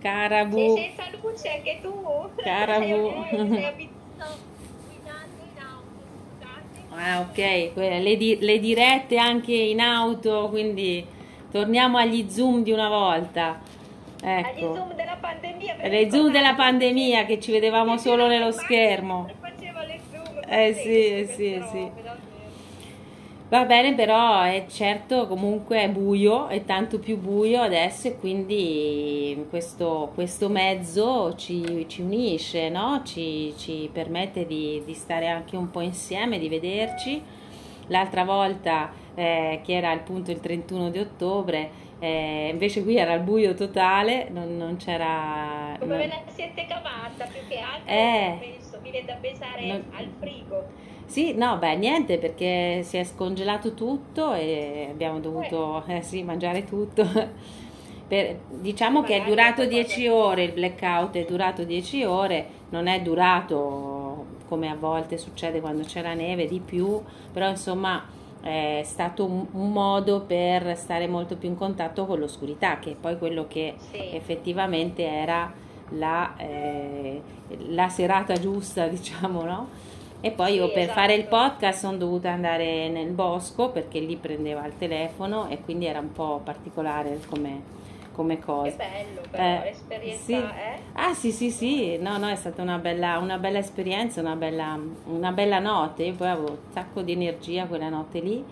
Cara Sei Bu, senza luce anche tu. Cara Sei, Bu. sei in auto, scusate. Ah, ok, le, di- le dirette anche in auto, quindi torniamo agli zoom di una volta. Agli Ecco, zoom della pandemia. le zoom della pandemia che ci vedevamo solo nello schermo. Faceva le zoom. Eh sì, eh sì, eh sì. Va bene, però è certo comunque è buio, è tanto più buio adesso e quindi questo, questo mezzo ci, ci unisce, no? Ci, ci permette di, di stare anche un po' insieme, di vederci. L'altra volta, eh, che era appunto il 31 di ottobre, eh, invece qui era il buio totale, non, non c'era... Come ve non- la siete cavata più che altro? Eh. Penso, mi viene da pensare Non- al frigo. Sì, no, beh, niente perché si è scongelato tutto e abbiamo dovuto eh, sì, mangiare tutto. Per- diciamo che è durato qualcosa- 10 ore, il blackout è durato 10 ore, non è durato come a volte succede quando c'è la neve di più, però insomma è stato un, un modo per stare molto più in contatto con l'oscurità, che è poi quello che Sì. effettivamente era la, eh, la serata giusta, diciamo, no? E poi io Sì, per fare il esatto. podcast sono dovuta andare nel bosco perché lì prendeva il telefono e quindi era un po' particolare come, come Che cosa. bello però, Eh, l'esperienza sì. è... Ah sì sì sì, no no è stata una bella, una bella esperienza, una bella, una bella notte, io poi avevo un sacco di energia quella notte lì,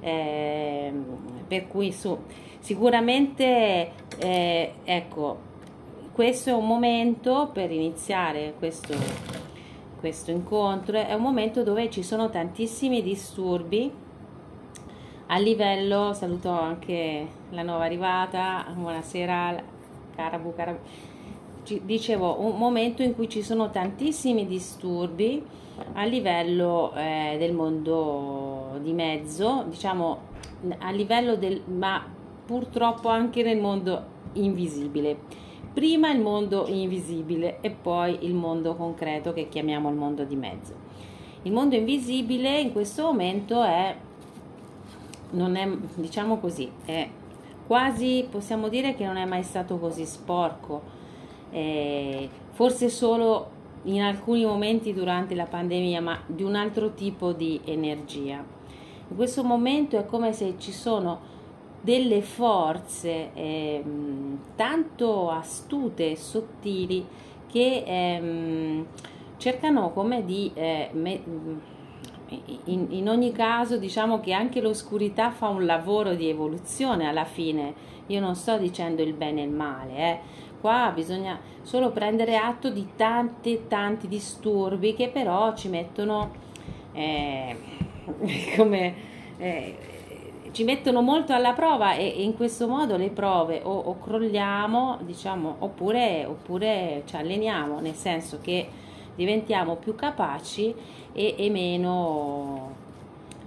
ehm, per cui su, sicuramente eh, ecco, questo è un momento per iniziare questo, questo incontro, è un momento dove ci sono tantissimi disturbi a livello, saluto anche la nuova arrivata, buonasera Carabu, Carabu. Dicevo, un momento in cui ci sono tantissimi disturbi a livello eh, del mondo di mezzo, diciamo a livello del, ma purtroppo anche nel mondo invisibile. Prima il mondo invisibile e poi il mondo concreto che chiamiamo il mondo di mezzo. Il mondo invisibile in questo momento è non è, diciamo così, è quasi, possiamo dire che non è mai stato così sporco, eh, forse solo in alcuni momenti durante la pandemia, ma di un altro tipo di energia. In questo momento è come se ci sono delle forze ehm, tanto astute e sottili che ehm, cercano come di eh, me- in, in ogni caso diciamo che anche l'oscurità fa un lavoro di evoluzione alla fine io non sto dicendo il bene e il male eh. qua bisogna solo prendere atto di tanti tanti disturbi che però ci mettono eh, come eh, ci mettono molto alla prova e, e in questo modo le prove o, o crolliamo diciamo oppure, oppure ci alleniamo nel senso che diventiamo più capaci e, e meno,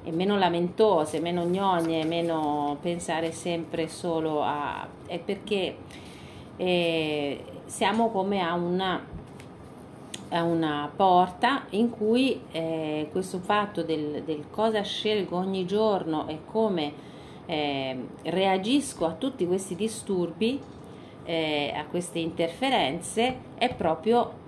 e meno lamentose, meno gnogne, meno pensare sempre solo a... è perché eh, siamo come a una, a una porta in cui eh, questo fatto del, del cosa scelgo ogni giorno e come eh, reagisco a tutti questi disturbi, eh, a queste interferenze, è proprio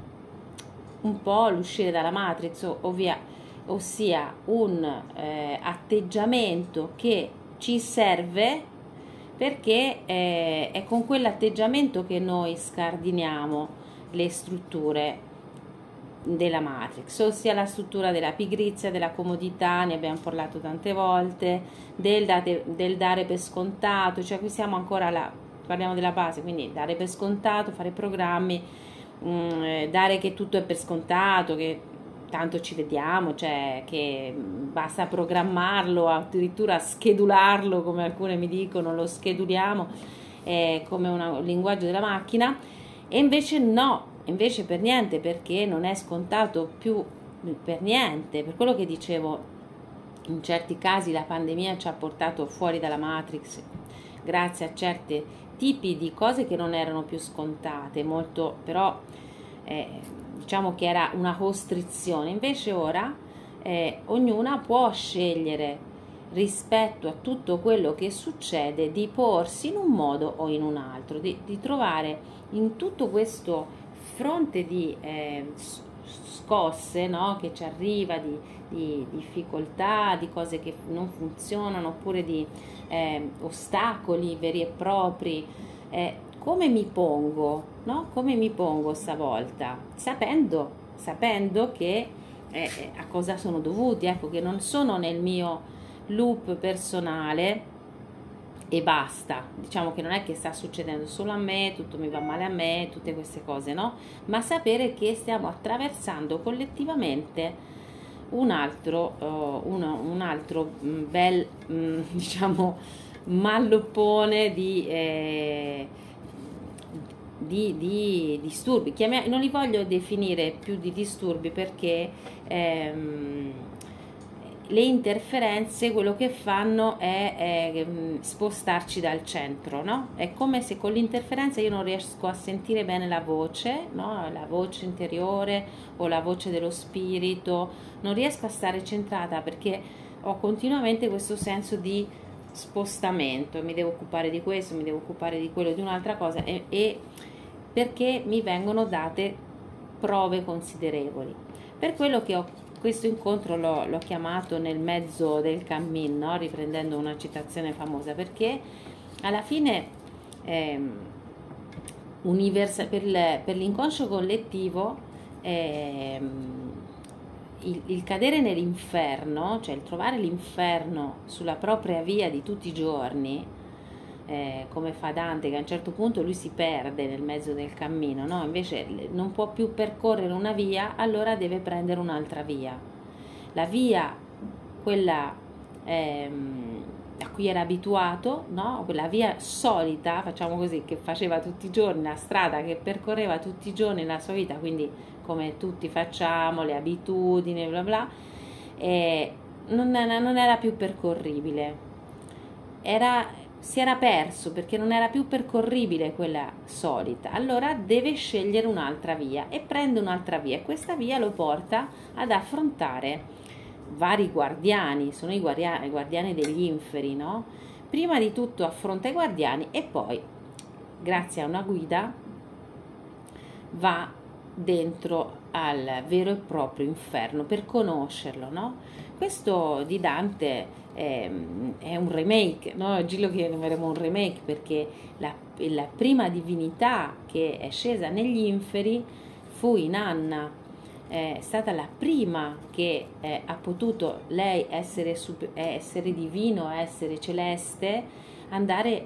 un po' l'uscire dalla matrix, ovvia, ossia un eh, atteggiamento che ci serve perché eh, è con quell'atteggiamento che noi scardiniamo le strutture della matrix, ossia la struttura della pigrizia, della comodità, ne abbiamo parlato tante volte, del, date, del dare per scontato, cioè qui siamo ancora là, parliamo della base, quindi dare per scontato, fare programmi, mh, dare che tutto è per scontato, che tanto ci vediamo, cioè che basta programmarlo, addirittura schedularlo, come alcune mi dicono, lo scheduliamo eh, come un linguaggio della macchina, e invece no, invece per niente, perché non è scontato più per niente, per quello che dicevo, in certi casi la pandemia ci ha portato fuori dalla matrix grazie a certi tipi di cose che non erano più scontate, molto però eh, diciamo che era una costrizione. Invece ora eh, ognuna può scegliere rispetto a tutto quello che succede di porsi in un modo o in un altro, di, di trovare in tutto questo fronte di eh, scosse no? che ci arriva, di, di, difficoltà, di cose che non funzionano oppure di eh, ostacoli veri e propri. Eh, come mi pongo, no? Come mi pongo stavolta? Sapendo, sapendo che eh, eh, a cosa sono dovuti, ecco, che non sono nel mio loop personale e basta. Diciamo che non è che sta succedendo solo a me, tutto mi va male a me, tutte queste cose, no? Ma sapere che stiamo attraversando collettivamente un altro, uh, uno, un altro mm, bel, mm, diciamo, malloppone di, eh, di, di disturbi. Chiamia, non li voglio definire più di disturbi perché ehm, le interferenze quello che fanno è, è, mm, spostarci dal centro, no? È come se con l'interferenza io non riesco a sentire bene la voce, no? La voce interiore o la voce dello spirito, non riesco a stare centrata perché ho continuamente questo senso di spostamento, mi devo occupare di questo, mi devo occupare di quello, di un'altra cosa e, e perché mi vengono date prove considerevoli. Per quello che ho questo incontro l'ho, l'ho chiamato nel mezzo del cammin, no? riprendendo una citazione famosa, perché alla fine eh, universa, per, per, l'inconscio collettivo eh, il, il, cadere nell'inferno, cioè il trovare l'inferno sulla propria via di tutti i giorni, eh, come fa Dante, che a un certo punto lui si perde nel mezzo del cammino, no? invece non può più percorrere una via, allora deve prendere un'altra via. La via, quella ehm, a cui era abituato, no? quella via solita, facciamo così, che faceva tutti i giorni, la strada che percorreva tutti i giorni nella sua vita, quindi come tutti facciamo, le abitudini, bla bla, eh, non, non era più percorribile. Era, si era perso perché non era più percorribile quella solita, allora deve scegliere un'altra via e prende un'altra via e questa via lo porta ad affrontare vari guardiani, sono i guardiani, guardiani degli inferi, no? Prima di tutto affronta i guardiani e poi, grazie a una guida, va dentro al vero e proprio inferno per conoscerlo, no? Questo di Dante è, è un remake, no? oggi lo chiameremo un remake perché la, la prima divinità che è scesa negli inferi fu Inanna, è stata la prima che eh, ha potuto lei essere, super, essere divino, essere celeste, andare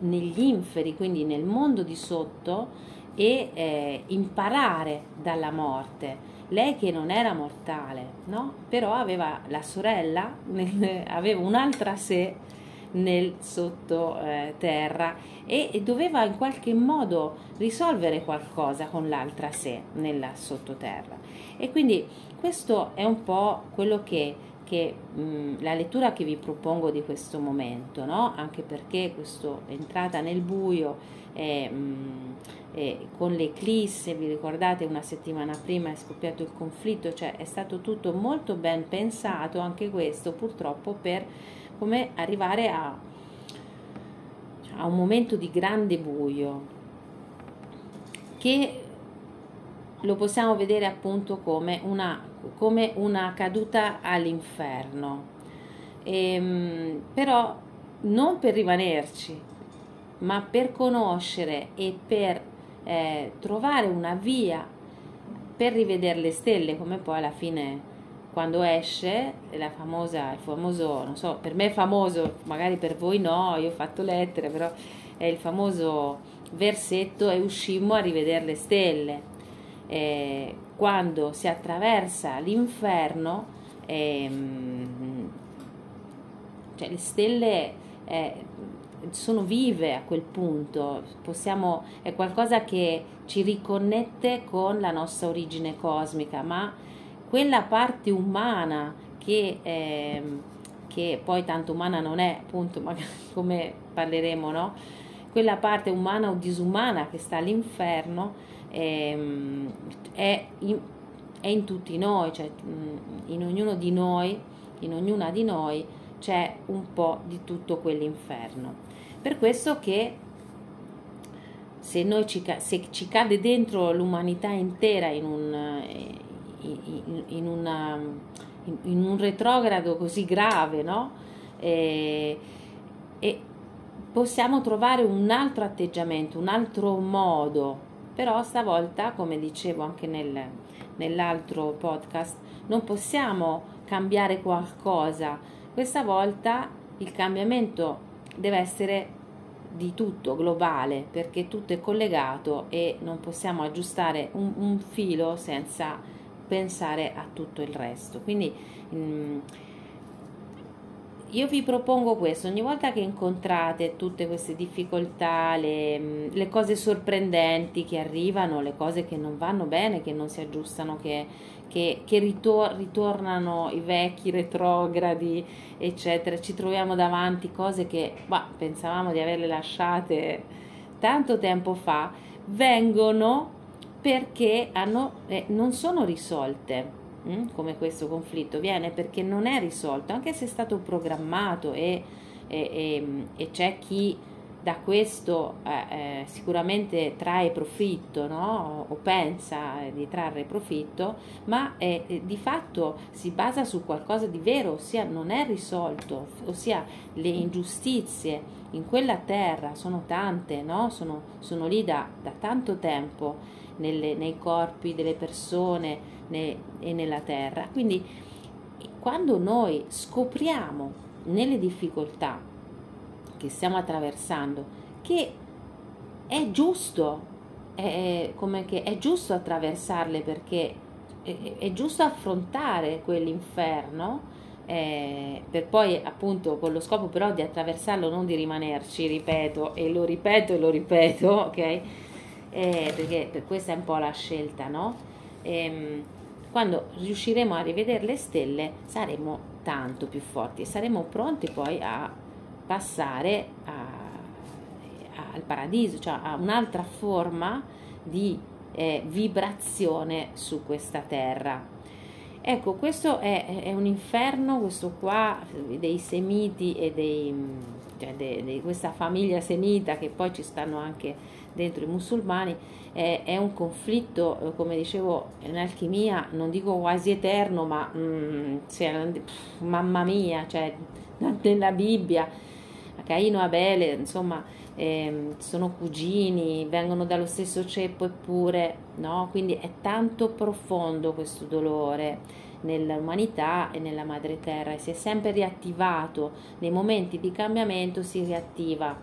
negli inferi, quindi nel mondo di sotto e eh, imparare dalla morte lei che non era mortale, no? però aveva la sorella, aveva un'altra sé nel sottoterra e, e doveva in qualche modo risolvere qualcosa con l'altra sé nella sottoterra. E quindi questo è un po' quello che, che mh, la lettura che vi propongo di questo momento, no? anche perché questa entrata nel buio mh, eh, con l'eclisse, vi ricordate una settimana prima è scoppiato il conflitto, cioè è stato tutto molto ben pensato anche questo purtroppo per come arrivare a, a un momento di grande buio che lo possiamo vedere appunto come una, come una caduta all'inferno. Ehm, però non per rimanerci, ma per conoscere e per eh, trovare una via per rivedere le stelle, come poi alla fine quando esce la famosa, il famoso, non so, per me è famoso, magari per voi no, io ho fatto lettere, però è il famoso versetto e uscimmo a rivedere le stelle. Eh, quando si attraversa l'inferno, ehm, cioè le stelle eh, sono vive a quel punto, possiamo, è qualcosa che ci riconnette con la nostra origine cosmica, ma quella parte umana che, eh, che poi tanto umana non è, appunto, come parleremo, no? Quella parte umana o disumana che sta all'inferno eh, è, in, è in tutti noi, cioè in ognuno di noi, in ognuna di noi c'è un po' di tutto quell'inferno. Per questo che se, noi ci, se ci cade dentro l'umanità intera in un, in, in, una, in un retrogrado così grave, no? E, e possiamo trovare un altro atteggiamento, un altro modo, però stavolta, come dicevo anche nel, nell'altro podcast, non possiamo cambiare qualcosa. Questa volta il cambiamento deve essere di tutto, globale, perché tutto è collegato e non possiamo aggiustare un, un filo senza pensare a tutto il resto. Quindi mh, mm, io vi propongo questo, ogni volta che incontrate tutte queste difficoltà, le, mm, le, cose sorprendenti che arrivano, le cose che non vanno bene, che non si aggiustano, che, che, che ritor- ritornano i vecchi retrogradi, eccetera, ci troviamo davanti cose che bah, pensavamo di averle lasciate tanto tempo fa, vengono perché hanno, eh, non sono risolte Mm, come questo conflitto viene perché non è risolto, anche se è stato programmato e, e, e, e c'è chi da questo eh, eh, sicuramente trae profitto no? o pensa di trarre profitto, ma eh, di fatto si basa su qualcosa di vero, ossia non è risolto, ossia le ingiustizie in quella terra sono tante, no? sono, sono, lì da, da tanto tempo nelle, nei corpi delle persone, e nella terra. Quindi quando noi scopriamo nelle difficoltà che stiamo attraversando che è giusto, è, è giusto attraversarle perché è, è giusto affrontare quell'inferno eh, per poi appunto con lo scopo però di attraversarlo non di rimanerci ripeto e lo ripeto e lo ripeto ok eh, perché per questa è un po' la scelta no ehm, quando riusciremo a rivedere le stelle saremo tanto più forti e saremo pronti poi a passare a, a, al paradiso, cioè a un'altra forma di eh, vibrazione su questa terra. Ecco, questo è, è, un inferno, questo qua dei semiti e dei, cioè di questa famiglia semita che poi ci stanno anche dentro i musulmani è, è un conflitto, eh, come dicevo, in alchimia, non dico quasi eterno, ma mm, cioè, mamma mia, cioè, nella Bibbia, Caino e Abele, insomma, eh, sono cugini, vengono dallo stesso ceppo eppure, no? Quindi è tanto profondo questo dolore nell'umanità e nella madre terra e si è sempre riattivato nei momenti di cambiamento si riattiva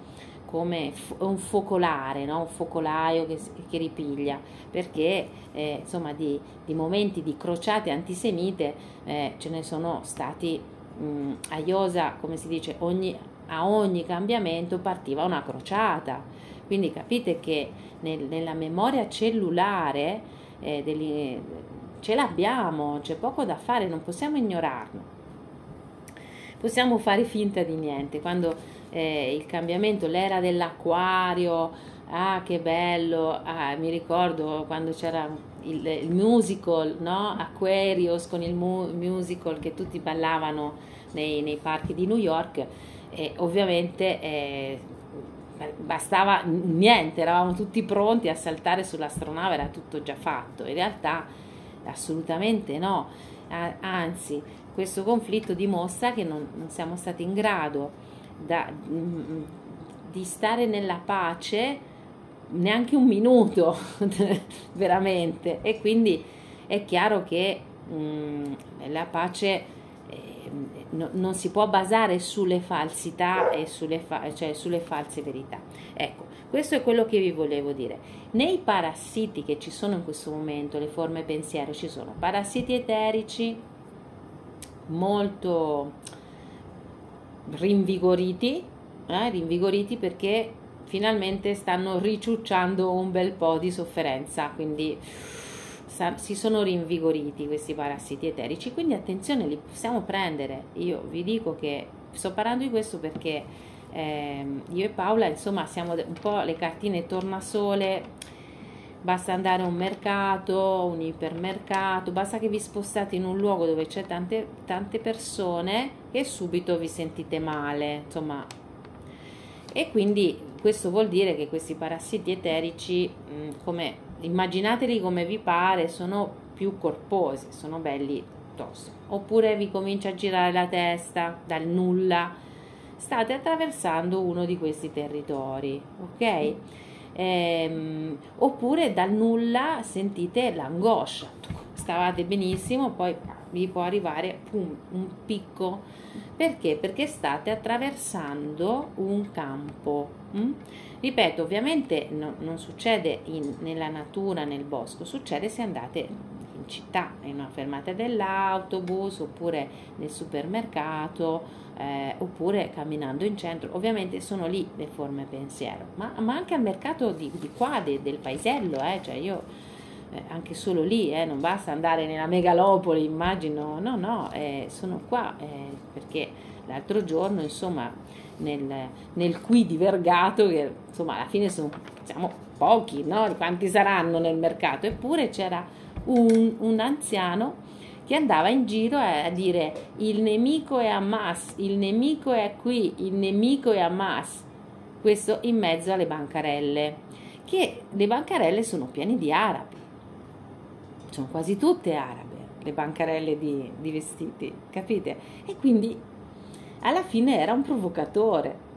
come un focolare, no? un focolaio che, che ripiglia, perché eh, insomma di, di, momenti di crociate antisemite eh, ce ne sono stati mh, a Iosa, come si dice, ogni, a ogni cambiamento partiva una crociata. Quindi capite che nel, nella memoria cellulare eh, degli, ce l'abbiamo, c'è poco da fare, non possiamo ignorarlo. Possiamo fare finta di niente. Quando eh, il cambiamento, l'era dell'acquario, ah che bello, ah, mi ricordo quando c'era il, il musical, no? Aquarius con il mu- musical che tutti ballavano nei, nei, parchi di New York e ovviamente eh, bastava niente, eravamo tutti pronti a saltare sull'astronave, era tutto già fatto, in realtà assolutamente no, anzi questo conflitto dimostra che non, non siamo stati in grado da, mm, di stare nella pace neanche un minuto veramente. E quindi è chiaro che mh, mm, la pace eh, no, non si può basare sulle falsità e sulle, fa- cioè sulle false verità. Ecco questo è quello che vi volevo dire. Nei parassiti che ci sono in questo momento le forme pensiero ci sono parassiti eterici molto rinvigoriti, eh, rinvigoriti perché finalmente stanno riciucciando un bel po' di sofferenza, quindi si sono rinvigoriti questi parassiti eterici, quindi attenzione, li possiamo prendere. Io vi dico che sto parlando di questo perché eh, io e Paola, insomma, siamo un po' le cartine tornasole. Basta andare a un mercato, un ipermercato, basta che vi spostate in un luogo dove c'è tante, tante persone che subito vi sentite male, insomma. E quindi questo vuol dire che questi parassiti eterici, mh, come, immaginateli come vi pare, sono più corposi, sono belli tosti. Oppure vi comincia a girare la testa dal nulla, state attraversando uno di questi territori, ok? Ehm, oppure dal nulla sentite l'angoscia, stavate benissimo, poi vi può arrivare pum, un picco. Perché? Perché state attraversando un campo. Hm? Ripeto, ovviamente no, non succede in, nella natura, nel bosco, succede se andate in città, in una fermata dell'autobus oppure nel supermercato eh, oppure camminando in centro. Ovviamente sono lì le forme pensiero, ma, ma anche al mercato di, di qua, de, del paesello, eh, cioè io eh, anche solo lì, eh, non basta andare nella megalopoli, immagino, no, no, eh, sono qua eh, perché l'altro giorno, insomma, nel, nel qui di Vergato, che insomma alla fine sono, siamo pochi, no? Quanti saranno nel mercato? Eppure c'era un, un anziano che andava in giro a, dire il nemico è Hamas, il nemico è qui, il nemico è Hamas, questo in mezzo alle bancarelle, che le bancarelle sono piene di arabi, sono quasi tutte arabe, le bancarelle di, di vestiti, capite? E quindi alla fine era un provocatore.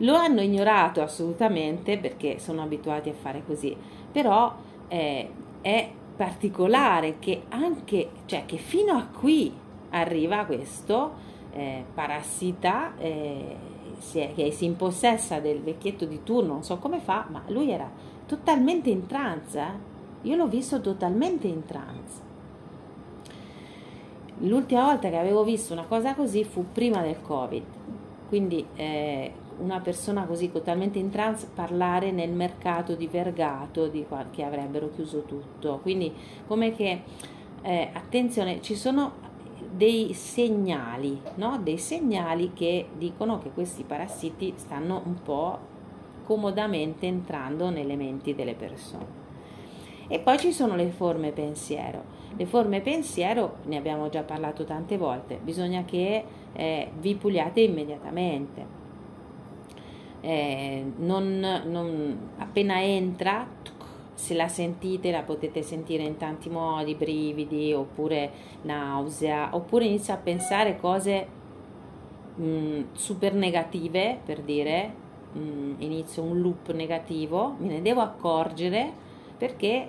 Lo hanno ignorato assolutamente perché sono abituati a fare così, però eh, è particolare che anche, cioè che fino a qui arriva questo eh, parassita eh, che si impossessa del vecchietto di turno, non so come fa, ma lui era totalmente in trance. Eh? Io l'ho visto totalmente in trance. L'ultima volta che avevo visto una cosa così fu prima del Covid, quindi eh, una persona così totalmente in trance parlare nel mercato di Vergato di, che avrebbero chiuso tutto. Quindi come che, eh, attenzione, ci sono dei segnali, no? dei segnali che dicono che questi parassiti stanno un po' comodamente entrando nelle menti delle persone. E poi ci sono le forme pensiero. Le forme pensiero, ne abbiamo già parlato tante volte, bisogna che eh, vi puliate immediatamente eh, non, non, appena entra, se la sentite la potete sentire in tanti modi, brividi oppure nausea, oppure inizia a pensare cose mh, mm, super negative, per dire, mh, mm, inizio un loop negativo, me ne devo accorgere perché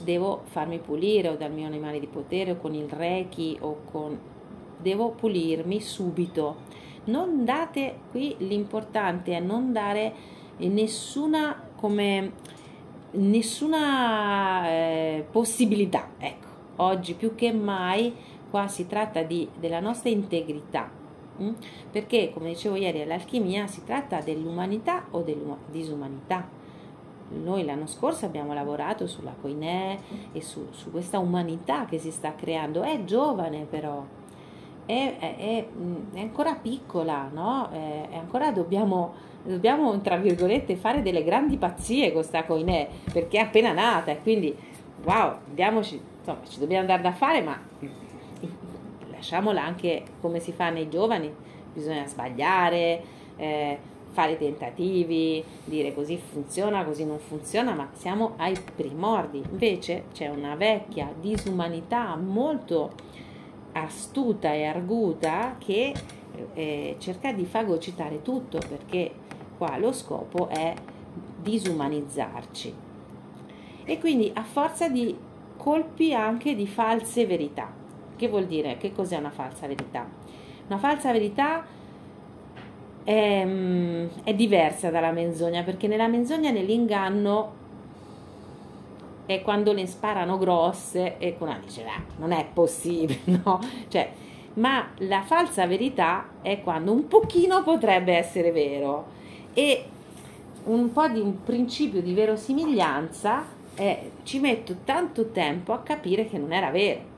devo farmi pulire o dal mio animale di potere o con il reiki o con... devo pulirmi subito non date qui l'importante è non dare nessuna come nessuna eh, possibilità ecco oggi più che mai qua si tratta di, della nostra integrità mh? Mm? perché come dicevo ieri all'alchimia si tratta dell'umanità o della disumanità noi l'anno scorso abbiamo lavorato sulla Coinè e su, su questa umanità che si sta creando è giovane però è, è, è ancora piccola, no? È, è ancora dobbiamo, dobbiamo, tra virgolette, fare delle grandi pazzie con sta coinè, perché è appena nata e quindi, wow, diamoci, insomma, ci dobbiamo andare da fare, ma lasciamola anche come si fa nei giovani, bisogna sbagliare, eh, fare tentativi, dire così funziona, così non funziona, ma siamo ai primordi. Invece c'è una vecchia disumanità molto astuta e arguta che eh, cerca di fagocitare tutto perché qua lo scopo è disumanizzarci. E quindi a forza di colpi anche di false verità. Che vuol dire? Che cos'è una falsa verità? Una falsa verità è, mm, è diversa dalla menzogna perché nella menzogna nell'inganno e quando le sparano grosse e una dice ah, non è possibile, no? Cioè, ma la falsa verità è quando un pochino potrebbe essere vero e un po' di un principio di verosimiglianza eh, ci metto tanto tempo a capire che non era vero.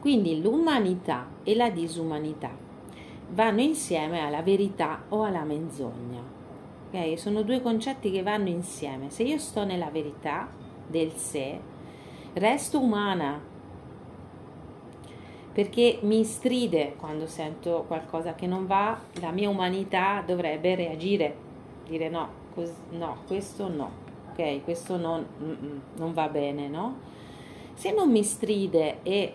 Quindi l'umanità e la disumanità vanno insieme alla verità o alla menzogna. Okay? Sono due concetti che vanno insieme. Se io sto nella verità del sé, resto umana. perché mi stride quando sento qualcosa che non va, la mia umanità dovrebbe reagire, dire no, cos- no questo no, ok, questo non, non va bene, no? Se non mi stride e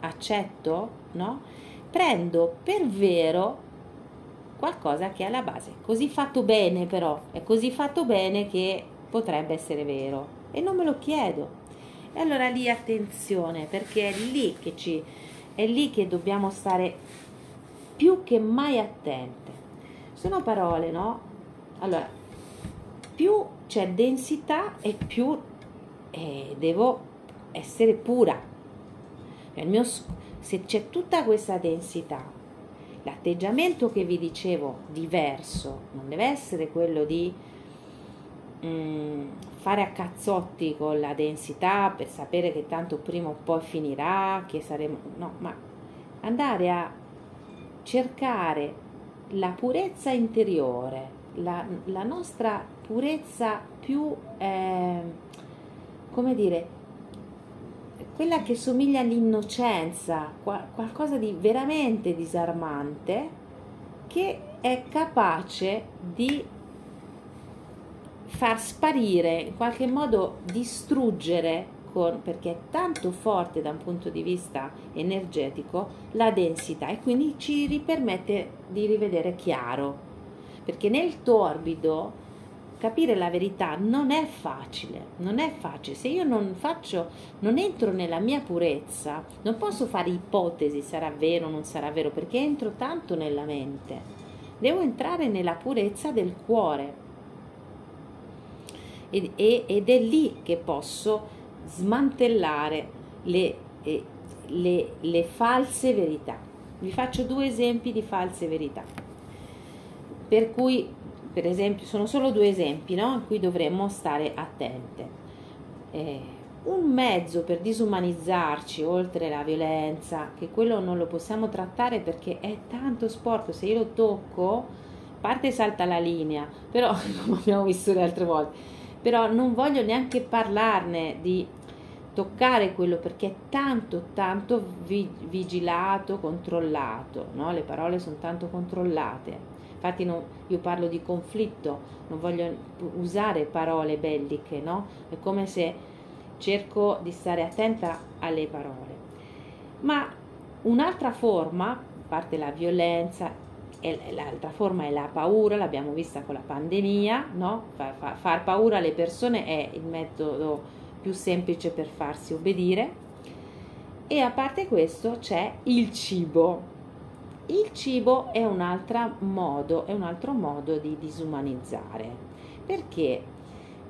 accetto, no? Prendo per vero qualcosa che è alla base. Così fatto bene però, è così fatto bene che potrebbe essere vero e non me lo chiedo. E allora lì attenzione, perché è lì che ci è lì che dobbiamo stare più che mai attente. Sono parole, no? Allora, più c'è densità e più eh, devo essere pura. Mio, se c'è tutta questa densità, l'atteggiamento che vi dicevo diverso non deve essere quello di mm, fare a cazzotti con la densità per sapere che tanto prima o poi finirà, che saremo... No, ma andare a cercare la purezza interiore, la, la nostra purezza più, eh, come dire, quella che somiglia all'innocenza, qualcosa di veramente disarmante, che è capace di far sparire, in qualche modo distruggere, con, perché è tanto forte da un punto di vista energetico, la densità e quindi ci permette di rivedere chiaro. Perché nel torbido capire la verità non è facile, non è facile. Se io non faccio, non entro nella mia purezza, non posso fare ipotesi, sarà vero o non sarà vero, perché entro tanto nella mente. Devo entrare nella purezza del cuore ed, ed è lì che posso smantellare le, le, le false verità. Vi faccio due esempi di false verità. Per cui, per esempio, sono solo due esempi no? in cui dovremmo stare attente. Eh, un mezzo per disumanizzarci oltre la violenza, che quello non lo possiamo trattare perché è tanto sporco, se io lo tocco, parte salta la linea, però come abbiamo visto le altre volte, però non voglio neanche parlarne di toccare quello perché è tanto tanto vigilato, controllato, no? le parole sono tanto controllate. Infatti no, io parlo di conflitto, non voglio usare parole belliche, no? È come se cerco di stare attenta alle parole. Ma un'altra forma, a parte la violenza, l'altra forma è la paura, l'abbiamo vista con la pandemia, no? far, far, far paura alle persone è il metodo più semplice per farsi obbedire. E a parte questo c'è il cibo. Il cibo è un altro modo, è un altro modo di disumanizzare. Perché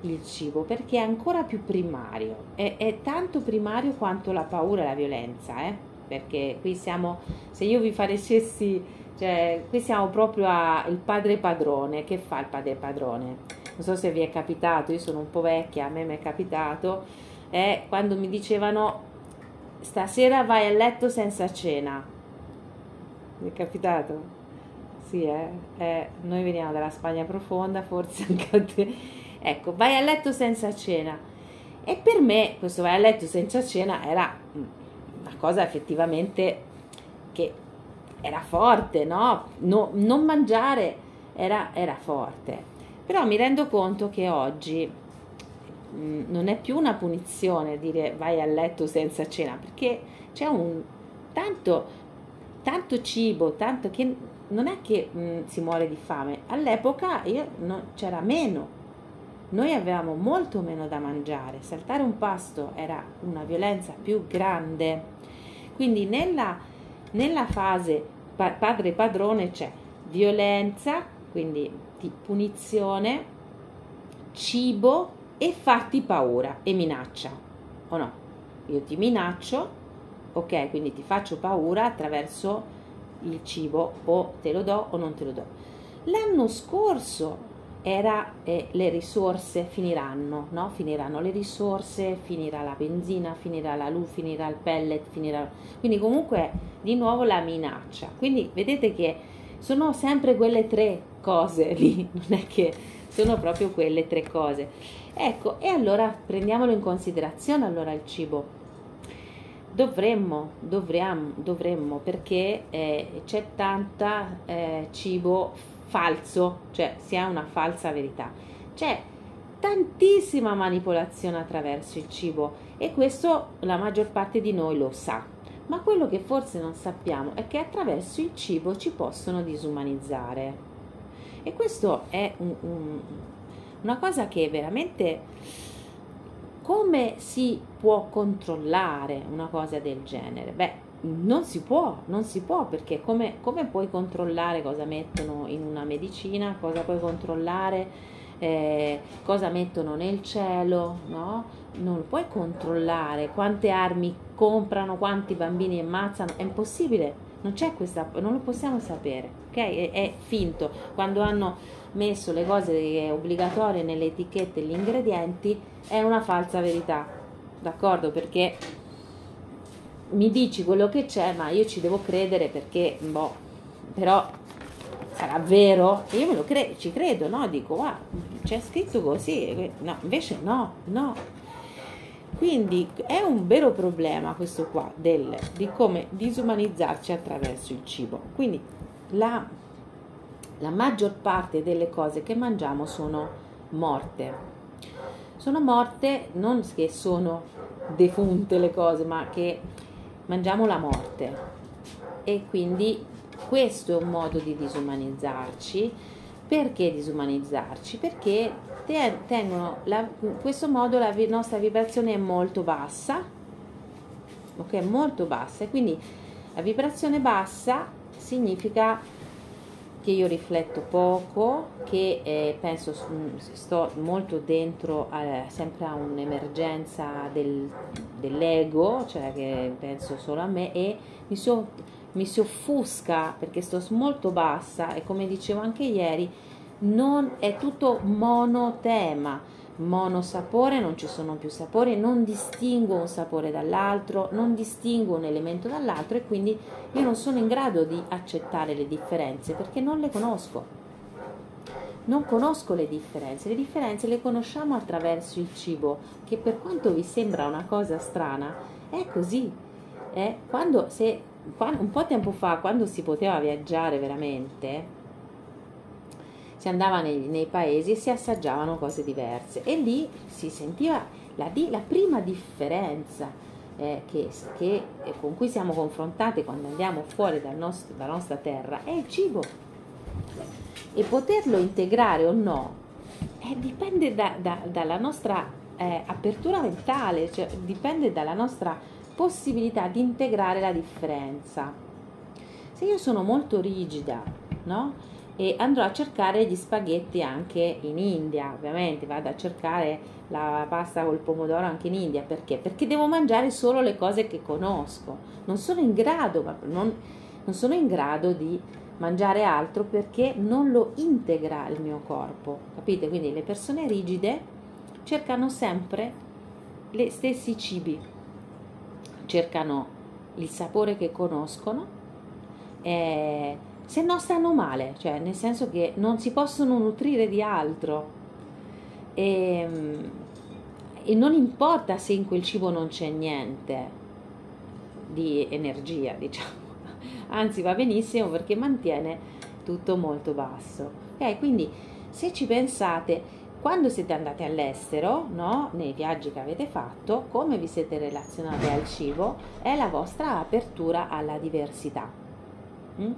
il cibo? Perché è ancora più primario, è, è tanto primario quanto la paura e la violenza, eh? perché qui siamo, se io vi facessi cioè, qui siamo proprio al padre padrone. Che fa il padre padrone? Non so se vi è capitato, io sono un po' vecchia, a me mi è capitato, è quando mi dicevano stasera vai a letto senza cena. Mi è capitato? Sì, eh? eh noi veniamo dalla Spagna profonda, forse anche a te. Ecco, vai a letto senza cena. E per me questo vai a letto senza cena era una cosa effettivamente che era forte, no? no non mangiare era, era, forte. Però mi rendo conto che oggi mm, non è più una punizione dire vai a letto senza cena, perché c'è un tanto, tanto cibo, tanto che non è che mh, si muore di fame. All'epoca io, no, c'era meno. Noi avevamo molto meno da mangiare, saltare un pasto era una violenza più grande. Quindi nella nella fase pa- padre padrone c'è violenza, quindi punizione, cibo e farti paura e minaccia. O no? Io ti minaccio, ok, quindi ti faccio paura attraverso il cibo o te lo do o non te lo do. L'anno scorso era eh, le risorse finiranno, no? Finiranno le risorse, finirà la benzina, finirà la luce, finirà il pellet, finirà... Quindi comunque di nuovo la minaccia. Quindi vedete che sono sempre quelle tre cose lì, non è che sono proprio quelle tre cose. Ecco, e allora prendiamolo in considerazione allora il cibo. Dovremmo, dovremmo, dovremmo perché eh, c'è tanta eh, cibo falso, cioè si ha una falsa verità. C'è tantissima manipolazione attraverso il cibo e questo la maggior parte di noi lo sa. Ma quello che forse non sappiamo è che attraverso il cibo ci possono disumanizzare. E questo è un, un, una cosa che veramente come si può controllare una cosa del genere? Beh, non si può, non si può perché come, come puoi controllare cosa mettono in una medicina, cosa puoi controllare eh, cosa mettono nel cielo, no? Non puoi controllare, quante armi comprano, quanti bambini ammazzano, è impossibile, non c'è questa, non lo possiamo sapere, ok? È, è finto. Quando hanno messo le cose obbligatorie nelle etichette, gli ingredienti, è una falsa verità, d'accordo? Perché mi dici quello che c'è, ma io ci devo credere perché, boh, però sarà vero? io me lo cre- ci credo, no? Dico, ah, c'è scritto così, no, invece no, no. Quindi è un vero problema questo qua del, di come disumanizzarci attraverso il cibo. Quindi la, la maggior parte delle cose che mangiamo sono morte. Sono morte non che sono defunte le cose, ma che mangiamo la morte. E quindi questo è un modo di disumanizzarci. Perché disumanizzarci? Perché tengono la, in questo modo la nostra vibrazione è molto bassa, ok? Molto bassa. E quindi la vibrazione bassa significa che io rifletto poco, che eh, penso, sto molto dentro a, sempre a un'emergenza del, dell'ego, cioè che penso solo a me e mi so, mi si offusca perché sto molto bassa e come dicevo anche ieri non è tutto monotema monosapore non ci sono più sapori non distingo un sapore dall'altro non distingo un elemento dall'altro e quindi io non sono in grado di accettare le differenze perché non le conosco non conosco le differenze le differenze le conosciamo attraverso il cibo che per quanto vi sembra una cosa strana è così eh? quando se un po' tempo fa, quando si poteva viaggiare veramente, si andava nei, nei, paesi e si assaggiavano cose diverse e lì si sentiva la, la prima differenza eh, che, che, con cui siamo confrontati quando andiamo fuori dal nostro, dalla nostra terra è il cibo e poterlo integrare o no eh, dipende da, da, dalla nostra eh, apertura mentale, cioè dipende dalla nostra possibilità di integrare la differenza. Se io sono molto rigida, no? E andrò a cercare gli spaghetti anche in India, ovviamente vado a cercare la pasta col pomodoro anche in India, perché? Perché devo mangiare solo le cose che conosco. Non sono in grado, non, non sono in grado di mangiare altro perché non lo integra il mio corpo. Capite? Quindi le persone rigide cercano sempre gli stessi cibi cercano il sapore che conoscono, eh, se no stanno male, cioè nel senso che non si possono nutrire di altro. E, ehm, e non importa se in quel cibo non c'è niente di energia, diciamo, anzi va benissimo perché mantiene tutto molto basso. Ok, quindi se ci pensate, quando siete andati all'estero, no? nei viaggi che avete fatto, come vi siete relazionati al cibo è la vostra apertura alla diversità. Mm?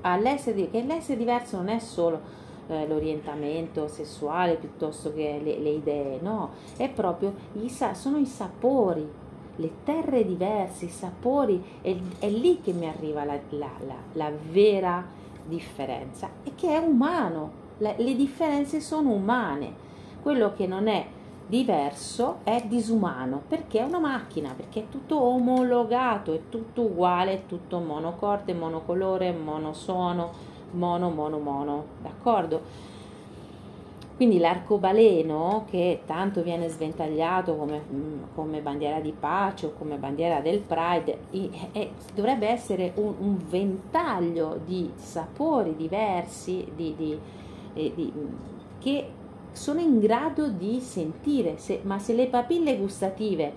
All'essere, che l'essere diverso non è solo eh, l'orientamento sessuale piuttosto che le, le idee, no, è proprio i, sono i sapori, le terre diverse, i sapori, è, è lì che mi arriva la, la, la, la vera differenza e che è umano. le differenze sono umane quello che non è diverso è disumano perché è una macchina, perché è tutto omologato, è tutto uguale, è tutto monocorde, monocolore, monosuono, mono, mono, mono, d'accordo? Quindi l'arcobaleno, che tanto viene sventagliato come, mm, come, bandiera di pace o come bandiera del Pride, è, dovrebbe essere un, un, ventaglio di sapori diversi di, di, di, che sono in grado di sentire, se, ma se le papille gustative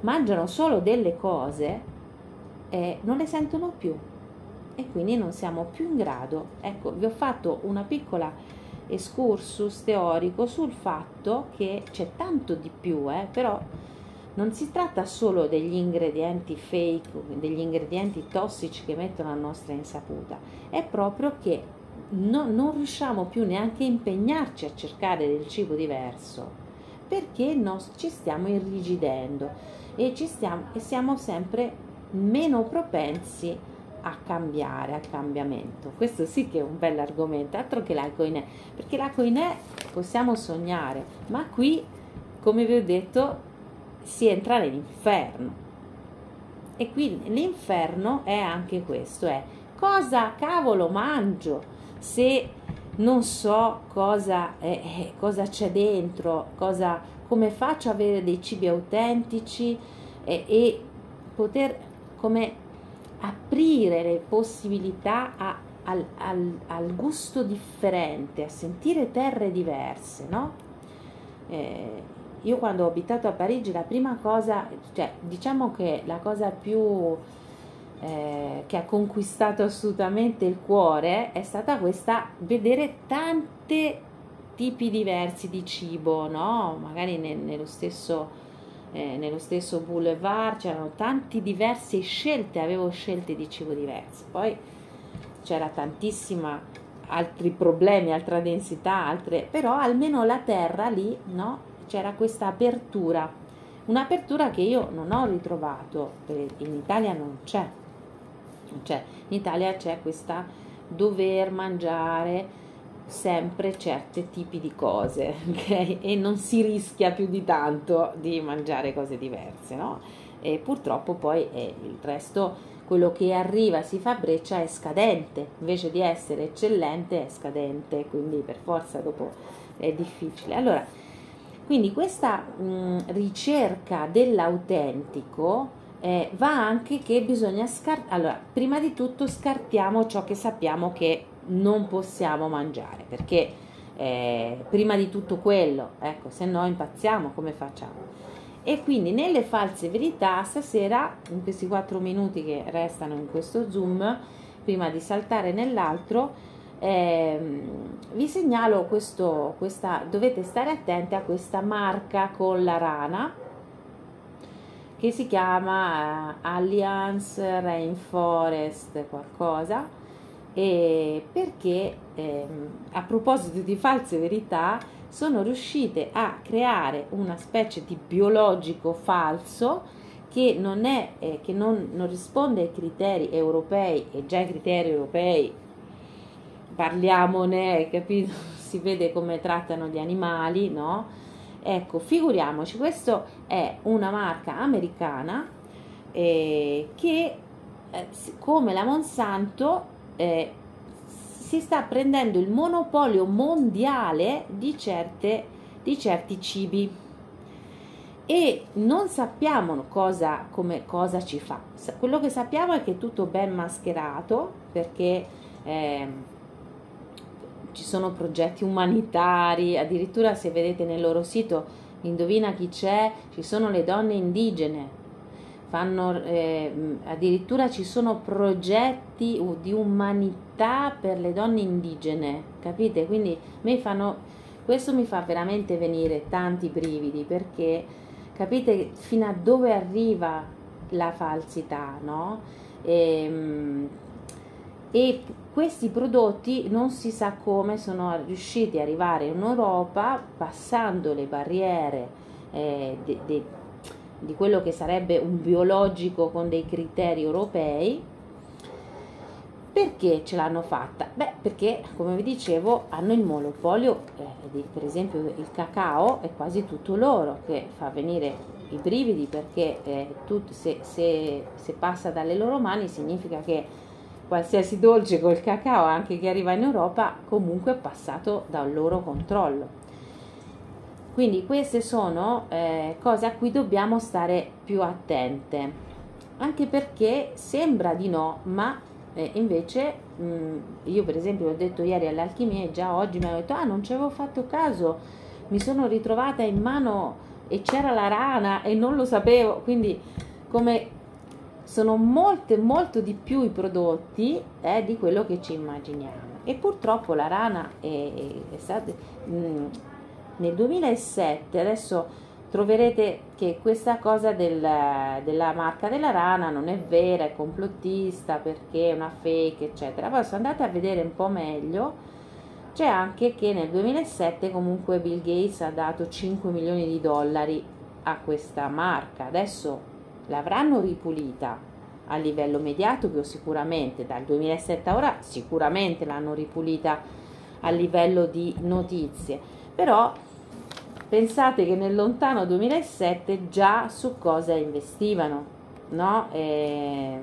mangiano solo delle cose, eh, non le sentono più e quindi non siamo più in grado. Ecco, vi ho fatto una piccola excursus teorico sul fatto che c'è tanto di più, eh, però non si tratta solo degli ingredienti fake, degli ingredienti tossici che mettono a nostra insaputa, è proprio che no, non riusciamo più neanche a impegnarci a cercare del cibo diverso perché nos, ci stiamo irrigidendo e, ci stiamo, e siamo sempre meno propensi a cambiare, al cambiamento. Questo sì che è un bel argomento, altro che la coinè, perché la coinè possiamo sognare, ma qui, come vi ho detto, si entra nell'inferno. E quindi l'inferno è anche questo, è cosa cavolo mangio se non so cosa, eh, cosa c'è dentro, cosa, come faccio ad avere dei cibi autentici eh, e poter come aprire le possibilità a, al, al, al, gusto differente, a sentire terre diverse, no? Eh, io quando ho abitato a Parigi la prima cosa, cioè diciamo che la cosa più eh, che ha conquistato assolutamente il cuore è stata questa vedere tanti tipi diversi di cibo, no? Magari ne, nello stesso eh, nello stesso boulevard c'erano tante diverse scelte, avevo scelte di cibo diverse. Poi c'era tantissima altri problemi, altra densità, altre, però almeno la terra lì, no? C'era questa apertura, un'apertura che io non ho ritrovato, in Italia non c'è. Cioè, in Italia c'è questa dover mangiare sempre certi tipi di cose okay? e non si rischia più di tanto di mangiare cose diverse no? e purtroppo poi eh, il resto quello che arriva si fa breccia è scadente invece di essere eccellente è scadente quindi per forza dopo è difficile allora quindi questa mh, ricerca dell'autentico eh, va anche che bisogna scartare allora prima di tutto scartiamo ciò che sappiamo che non possiamo mangiare perché eh, prima di tutto quello, ecco, se no impazziamo, come facciamo? E quindi nelle false verità, stasera, in questi quattro minuti che restano in questo zoom, prima di saltare nell'altro, eh, vi segnalo questo, questa, dovete stare attenti a questa marca con la rana che si chiama uh, Alliance Rainforest qualcosa eh, perché eh, a proposito di false verità sono riuscite a creare una specie di biologico falso che non, è, eh, che non, non risponde ai criteri europei e già i criteri europei parliamone, capito? Si vede come trattano gli animali, no? Ecco, figuriamoci, questa è una marca americana eh, che, eh, come la Monsanto, eh, si sta prendendo il monopolio mondiale di, certe, di certi cibi e non sappiamo cosa, come, cosa ci fa. Quello che sappiamo è che è tutto ben mascherato perché eh, ci sono progetti umanitari, addirittura se vedete nel loro sito, indovina chi c'è, ci sono le donne indigene fanno eh, addirittura ci sono progetti di umanità per le donne indigene, capite? Quindi mi fanno, questo mi fa veramente venire tanti brividi perché capite fino a dove arriva la falsità, no? E, ehm, e questi prodotti non si sa come sono riusciti ad arrivare in Europa passando le barriere eh, de, de, di quello che sarebbe un biologico con dei criteri europei. Perché ce l'hanno fatta? Beh, perché come vi dicevo hanno il monopolio, eh, di, per esempio il cacao è quasi tutto loro che fa venire i brividi perché eh, tut, se, se, se passa dalle loro mani significa che qualsiasi dolce col cacao, anche che arriva in Europa, comunque è passato dal loro controllo. Quindi queste sono eh, cose a cui dobbiamo stare più attente, anche perché sembra di no, ma eh, invece mh, mm, io per esempio l'ho detto ieri all'alchimia e già oggi mi hanno detto ah non ci avevo fatto caso, mi sono ritrovata in mano e c'era la rana e non lo sapevo, quindi come sono molte, molto di più i prodotti eh, di quello che ci immaginiamo. E purtroppo la rana è, è stata... Mm, nel 2007, adesso troverete che questa cosa del, della marca della rana non è vera, è complottista perché è una fake, eccetera. Poi se andate a vedere un po' meglio, c'è anche che nel 2007 comunque Bill Gates ha dato 5 milioni di dollari a questa marca. Adesso l'avranno ripulita a livello mediatico sicuramente, dal 2007 a ora sicuramente l'hanno ripulita a livello di notizie, però pensate che nel lontano 2007 già su cosa investivano, no? E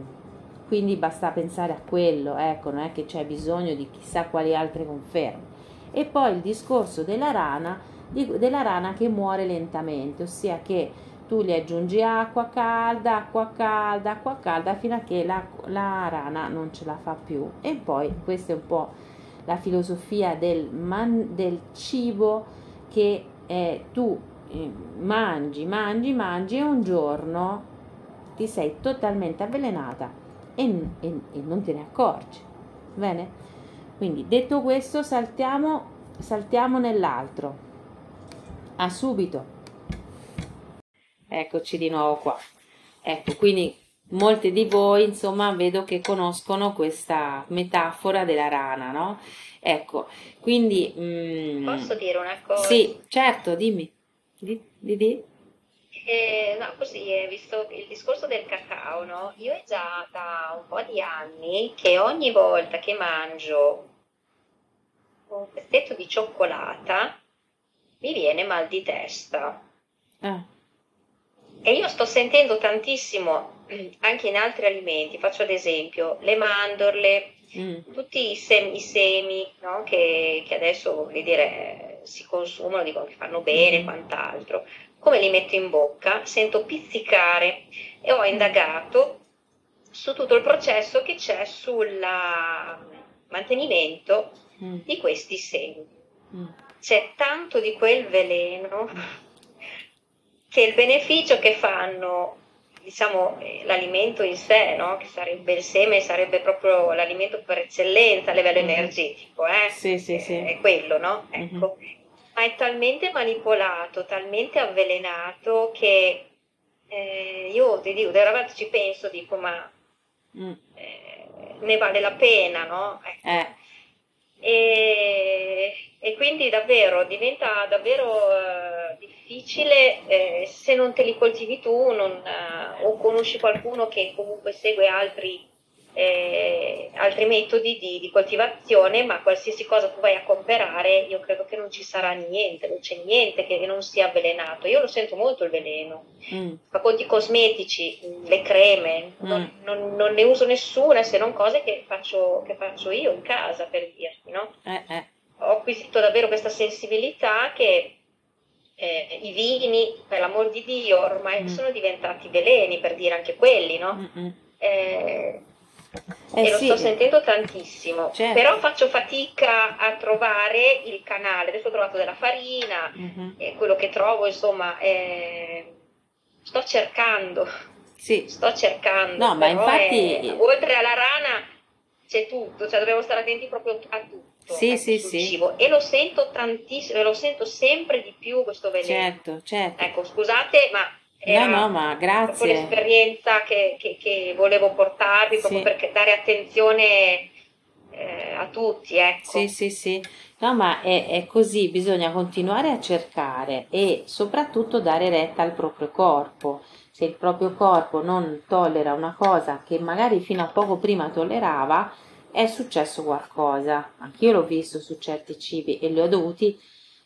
quindi basta pensare a quello, ecco, non è che c'è bisogno di chissà quali altre conferme. E poi il discorso della rana, della rana che muore lentamente, ossia che tu gli aggiungi acqua calda, acqua calda, acqua calda fino a che la, la rana non ce la fa più. E poi questa è un po' la filosofia del, man, del cibo che eh, tu eh, mangi, mangi, mangi e un giorno ti sei totalmente avvelenata e, e, e non te ne accorgi. Bene? Quindi detto questo saltiamo, saltiamo nell'altro. A subito. Eccoci di nuovo qua. Ecco, quindi molte di voi, insomma, vedo che conoscono questa metafora della rana, no? Ecco, quindi... Mm, Posso dire una cosa? Sì, certo, dimmi. Di, di, di. Eh, no, così, eh, visto il discorso del cacao, no? Io è già da un po' di anni che ogni volta che mangio un pezzetto di cioccolata mi viene mal di testa. Ah. E io sto sentendo tantissimo anche in altri alimenti, faccio ad esempio le mandorle, mm. tutti i semi, i semi no? che, che, adesso dire, si consumano, dicono che fanno bene e mm. quant'altro. Come li metto in bocca? Sento pizzicare e ho indagato su tutto il processo che c'è sul mantenimento mm. di questi semi. Mm. C'è tanto di quel veleno che il beneficio che fanno, diciamo, eh, l'alimento in sé, no? che sarebbe il seme, sarebbe proprio l'alimento per eccellenza a livello mm-hmm. energetico, eh? sì, sì, sì. è quello, no? Mm-hmm. Ecco. Mm-hmm. Ma è talmente manipolato, talmente avvelenato che eh, io ti dico, veramente ci penso, dico, ma mm. eh, ne vale la pena, no? Ecco. Eh. E, e, quindi davvero diventa davvero uh, difficile eh, se non te li coltivi tu non, uh, o conosci qualcuno che comunque segue altri, eh, altri metodi di, di, coltivazione, ma qualsiasi cosa tu vai a comprare, io credo che non ci sarà niente, non c'è niente che non sia avvelenato. Io lo sento molto il veleno. Mm. Ma conti cosmetici, le creme, mm. non, non, non, ne uso nessuna se non cose che faccio, che faccio io in casa per dirti, no? Eh, eh. Ho acquisito davvero questa sensibilità che eh, i vini, per l'amor di Dio, ormai mm. sono diventati veleni, per dire anche quelli, no? Eh, eh, e lo sto sentendo tantissimo, certo. però faccio fatica a trovare il canale. Adesso ho trovato della farina, mm-hmm. quello che trovo, insomma, sto cercando. Sì. Sto cercando. No, ma infatti... È, oltre alla rana c'è tutto, cioè dobbiamo stare attenti proprio a tutto sì, sì, sì. cibo e lo sento tantissimo, e lo sento sempre di più questo veleno. Certo, certo. Ecco, scusate, ma era no, no, ma grazie. l'esperienza che, che, che, volevo portarvi proprio sì. per dare attenzione eh, a tutti, ecco. Sì, sì, sì. No, ma è, è, così, bisogna continuare a cercare e soprattutto dare retta al proprio corpo. Se il proprio corpo non tollera una cosa che magari fino a poco prima tollerava, è successo qualcosa. Anch'io l'ho visto su certi cibi e li ho dovuti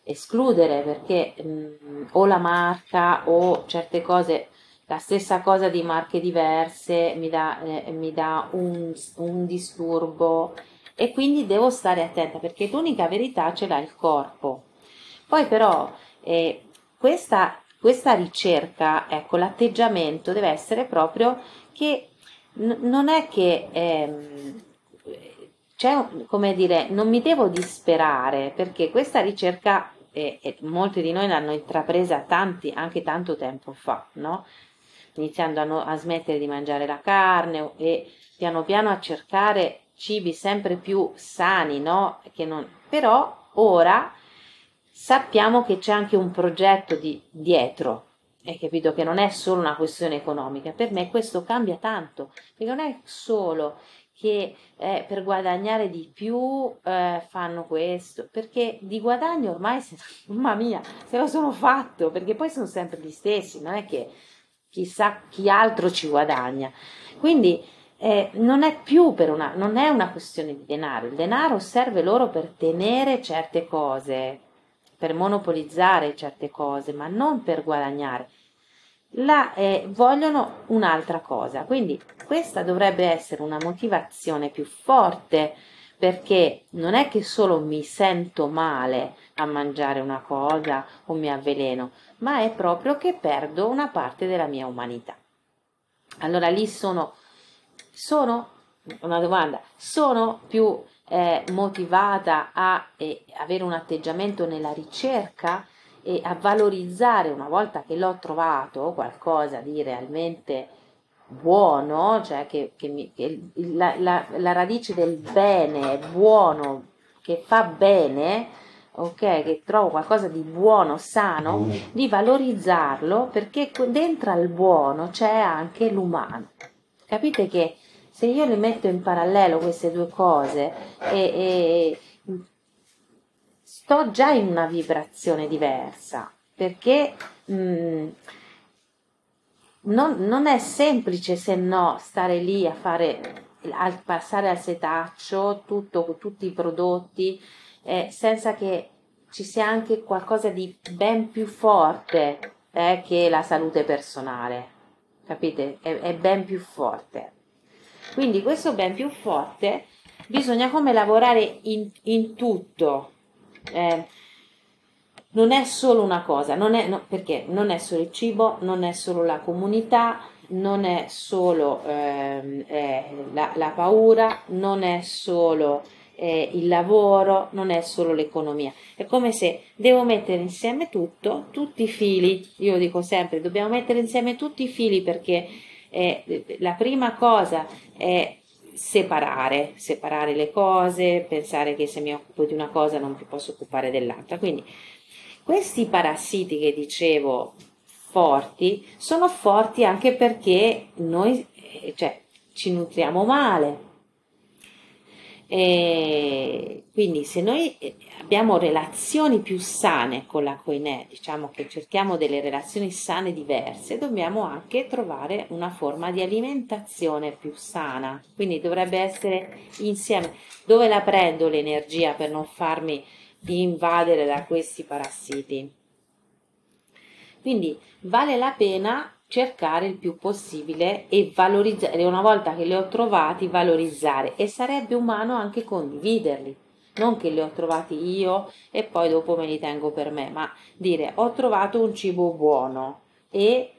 escludere perché mh, mm, o la marca o certe cose, la stessa cosa di marche diverse mi dà, eh, mi dà un, un disturbo e quindi devo stare attenta perché l'unica verità ce l'ha il corpo. Poi però eh, questa, questa ricerca, ecco, l'atteggiamento deve essere proprio che n- non è che ehm, c'è come dire, non mi devo disperare perché questa ricerca e, e molti di noi l'hanno intrapresa tanti, anche tanto tempo fa, no? iniziando a, no, a smettere di mangiare la carne e piano piano a cercare cibi sempre più sani, no? Non... Però ora sappiamo che c'è anche un progetto di, dietro, hai capito che non è solo una questione economica. Per me questo cambia tanto, perché non è solo che eh, per guadagnare di più eh, fanno questo, perché di guadagno ormai, se, mamma mia, se lo sono fatto, perché poi sono sempre gli stessi, non è che chissà chi altro ci guadagna. Quindi eh, non è più per una, non è una questione di denaro, il denaro serve loro per tenere certe cose, per monopolizzare certe cose, ma non per guadagnare. La, eh, vogliono un'altra cosa, quindi questa dovrebbe essere una motivazione più forte perché non è che solo mi sento male a mangiare una cosa o mi avveleno, ma è proprio che perdo una parte della mia umanità. Allora lì sono, sono una domanda, sono più eh, motivata a eh, avere un atteggiamento nella ricerca e a valorizzare una volta che l'ho trovato qualcosa di realmente buono, cioè che, che, mi, che la, la, la radice del bene è buono, che fa bene, ok, che trovo qualcosa di buono, sano, mm. di valorizzarlo perché dentro al buono c'è anche l'umano. Capite che se io le metto in parallelo queste due cose e, e sto già in una vibrazione diversa perché mh, mm, non, non, è semplice se no stare lì a fare al passare al setaccio tutto, tutti i prodotti eh, senza che ci sia anche qualcosa di ben più forte eh, che la salute personale. Capite? È, è ben più forte. Quindi questo ben più forte bisogna come lavorare in, in tutto. Eh, non è solo una cosa, non è, no, perché non è solo il cibo, non è solo la comunità, non è solo eh, la, la, paura, non è solo eh, il lavoro, non è solo l'economia. È come se devo mettere insieme tutto, tutti i fili. Io dico sempre, dobbiamo mettere insieme tutti i fili perché eh, la prima cosa è separare, separare le cose, pensare che se mi occupo di una cosa non mi posso occupare dell'altra. Quindi questi parassiti che dicevo forti sono forti anche perché noi eh, cioè, ci nutriamo male, e quindi se noi eh, abbiamo relazioni più sane con la Koine, diciamo che cerchiamo delle relazioni sane diverse, dobbiamo anche trovare una forma di alimentazione più sana. Quindi dovrebbe essere insieme. Dove la prendo l'energia per non farmi invadere da questi parassiti? Quindi vale la pena cercare il più possibile e valorizzare, una volta che li ho trovati, valorizzare e sarebbe umano anche condividerli. Non che li ho trovati io e poi dopo me li tengo per me, ma dire ho trovato un cibo buono e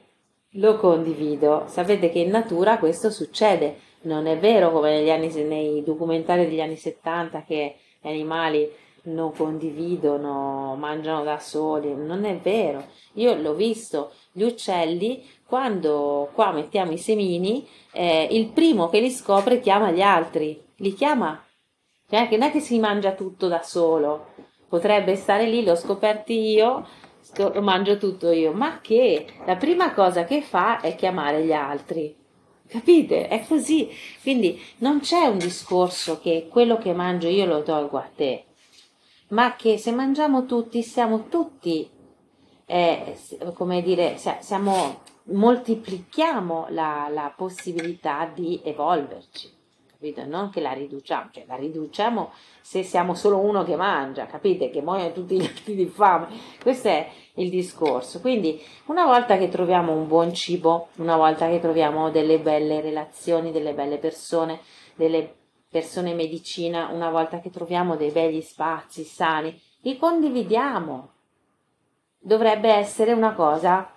lo condivido. Sapete che in natura questo succede, non è vero come anni, nei documentari degli anni 70 che gli animali non condividono, mangiano da soli, non è vero. Io l'ho visto, gli uccelli quando qua mettiamo i semini, eh, il primo che li scopre chiama gli altri, li chiama, cioè non è che si mangia tutto da solo, potrebbe stare lì, l'ho scoperti io, lo mangio tutto io, ma che la prima cosa che fa è chiamare gli altri. Capite? È così. Quindi non c'è un discorso che quello che mangio io lo tolgo a te, ma che se mangiamo tutti siamo tutti, eh, come dire, siamo moltiplichiamo la, la possibilità di evolverci, capito? Non che la riduciamo, cioè la riduciamo se siamo solo uno che mangia, capite? Che muoiono tutti gli altri di fame. Questo è il discorso. Quindi, una volta che troviamo un buon cibo, una volta che troviamo delle belle relazioni, delle belle persone, delle persone medicina, una volta che troviamo dei begli spazi sani, li condividiamo. Dovrebbe essere una cosa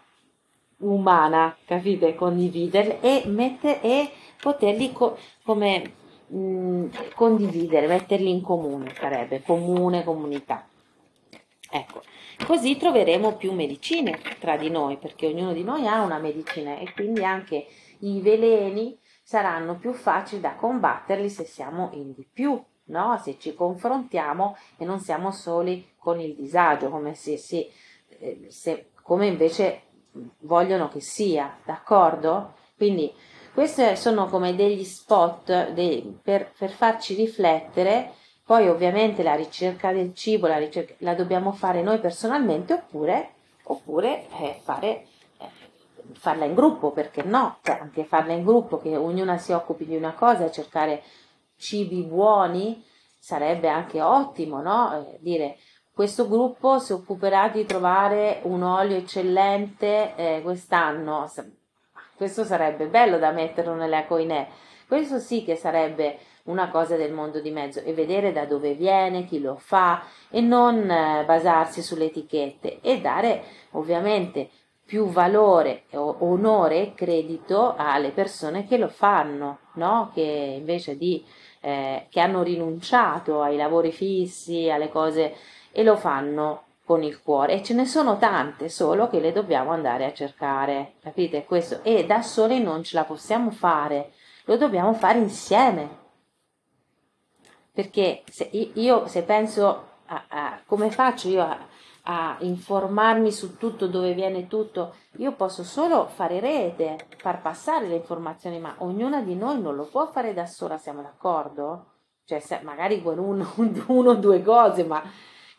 umana, capite? Condividere e, mettere, e poterli co- come mh, mm, condividere, metterli in comune, sarebbe comune, comunità. Ecco, Così troveremo più medicine tra di noi, perché ognuno di noi ha una medicina e quindi anche i veleni saranno più facili da combatterli se siamo in di più, no? se ci confrontiamo e non siamo soli con il disagio, come, se, se, eh, se, come invece vogliono che sia, d'accordo? Quindi questi sono come degli spot dei, per, per, farci riflettere, poi ovviamente la ricerca del cibo la, ricerca, la dobbiamo fare noi personalmente oppure, oppure eh, fare, eh, farla in gruppo, perché no? Cioè, anche farla in gruppo, che ognuna si occupi di una cosa cercare cibi buoni sarebbe anche ottimo, no? Eh, dire questo gruppo si occuperà di trovare un olio eccellente eh, quest'anno questo sarebbe bello da metterlo nella coinè. Questo sì che sarebbe una cosa del mondo di mezzo e vedere da dove viene, chi lo fa e non eh, basarsi sulle etichette e dare ovviamente più valore, onore e credito alle persone che lo fanno, no? che invece di eh, che hanno rinunciato ai lavori fissi, alle cose e lo fanno con il cuore e ce ne sono tante solo che le dobbiamo andare a cercare, capite questo? E da soli non ce la possiamo fare, lo dobbiamo fare insieme. Perché se io se penso a, a come faccio io a, a informarmi su tutto, dove viene tutto, io posso solo fare rete, far passare le informazioni, ma ognuna di noi non lo può fare da sola, siamo d'accordo? Cioè, magari con uno o due cose, ma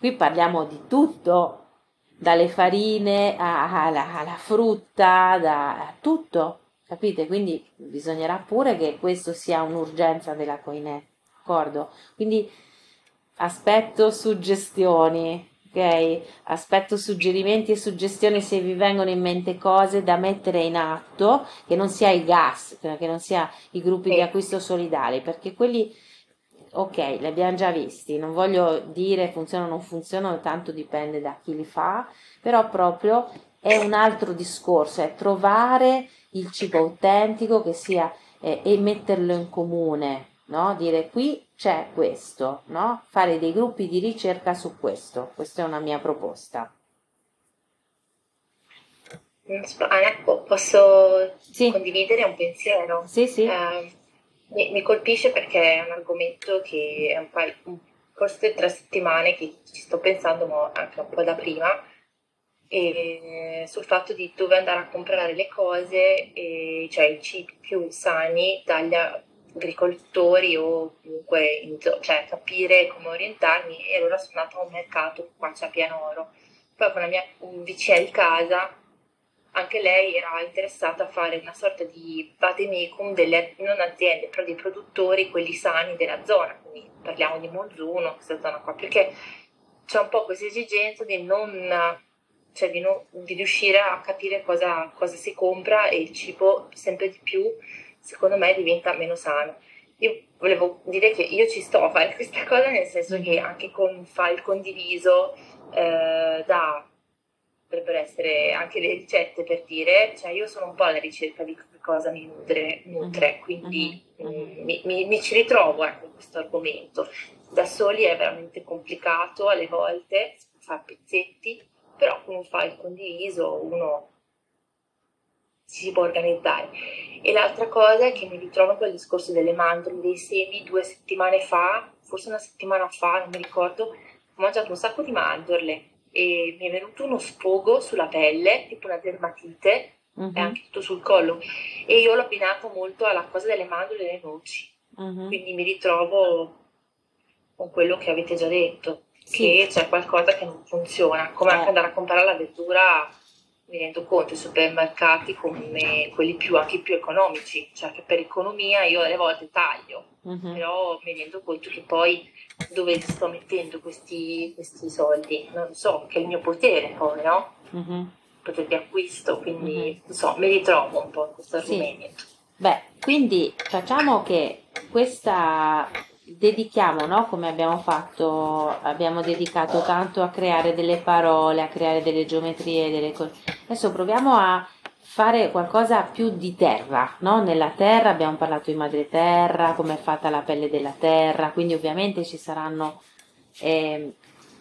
Qui parliamo di tutto, dalle farine alla, alla frutta, da, a tutto, capite? Quindi bisognerà pure che questo sia un'urgenza della Coinè, d'accordo? Quindi aspetto suggestioni, ok? Aspetto suggerimenti e suggestioni se vi vengono in mente cose da mettere in atto, che non sia il gas, che non sia i gruppi di acquisto solidali, perché quelli ok, li abbiamo già visti, non voglio dire funziona o non funziona, tanto dipende da chi li fa, però proprio è un altro discorso, è trovare il cibo autentico che sia eh, e metterlo in comune, no? Dire qui c'è questo, no? Fare dei gruppi di ricerca su questo, questa è una mia proposta. Ecco, posso sì. condividere un pensiero? Sì, sì. Eh, mi, mi, colpisce perché è un argomento che è un paio, forse tre settimane che ci sto pensando, ma anche un po' da prima, sul fatto di dove andare a comprare le cose, e, cioè i cibi più sani dagli agricoltori o comunque in, cioè, capire come orientarmi e allora sono andata a un mercato qua c'è Pianoro. Poi con la mia vicina di casa anche lei era interessata a fare una sorta di vademecum delle non aziende, però dei produttori, quelli sani della zona, quindi parliamo di Monzuno, questa zona qua, perché c'è un po' questa esigenza di non, cioè di, non, di riuscire a capire cosa, cosa, si compra e il cibo sempre di più, secondo me, diventa meno sano. Io volevo dire che io ci sto a fare questa cosa, nel senso che anche con file condiviso eh, da potrebbero essere anche le ricette per dire, cioè io sono un po' alla ricerca di cosa mi nutre, nutre mm-hmm. quindi mm-hmm. Mi, mi, mi, ci ritrovo ecco, in questo argomento. Da soli è veramente complicato alle volte, fa pezzetti, però con un file condiviso uno si può organizzare. E l'altra cosa è che mi ritrovo con il discorso delle mandorle, dei semi, due settimane fa, forse una settimana fa, non mi ricordo, ho mangiato un sacco di mandorle e mi è venuto uno sfogo sulla pelle, tipo una dermatite, uh-huh. e anche tutto sul collo. E io l'ho abbinato molto alla cosa delle mandorle e delle noci. Uh-huh. Quindi mi ritrovo con quello che avete già detto, sì. che c'è qualcosa che non funziona, come eh. anche andare a comprare la verdura mi rendo conto, i supermercati come quelli più, anche più economici, cioè che per economia io alle volte taglio, uh-huh. però mi rendo conto che poi dove sto mettendo questi, questi soldi, non so, che è il mio potere poi, no? Uh-huh. Potere di acquisto, quindi uh-huh. non so, mi ritrovo un po' in questo argomento. Sì. Beh, quindi facciamo che questa dedichiamo, no? come abbiamo fatto, abbiamo dedicato tanto a creare delle parole, a creare delle geometrie, delle cose. Adesso proviamo a fare qualcosa più di terra, no? Nella terra abbiamo parlato di madre terra, come è fatta la pelle della terra, quindi ovviamente ci saranno eh,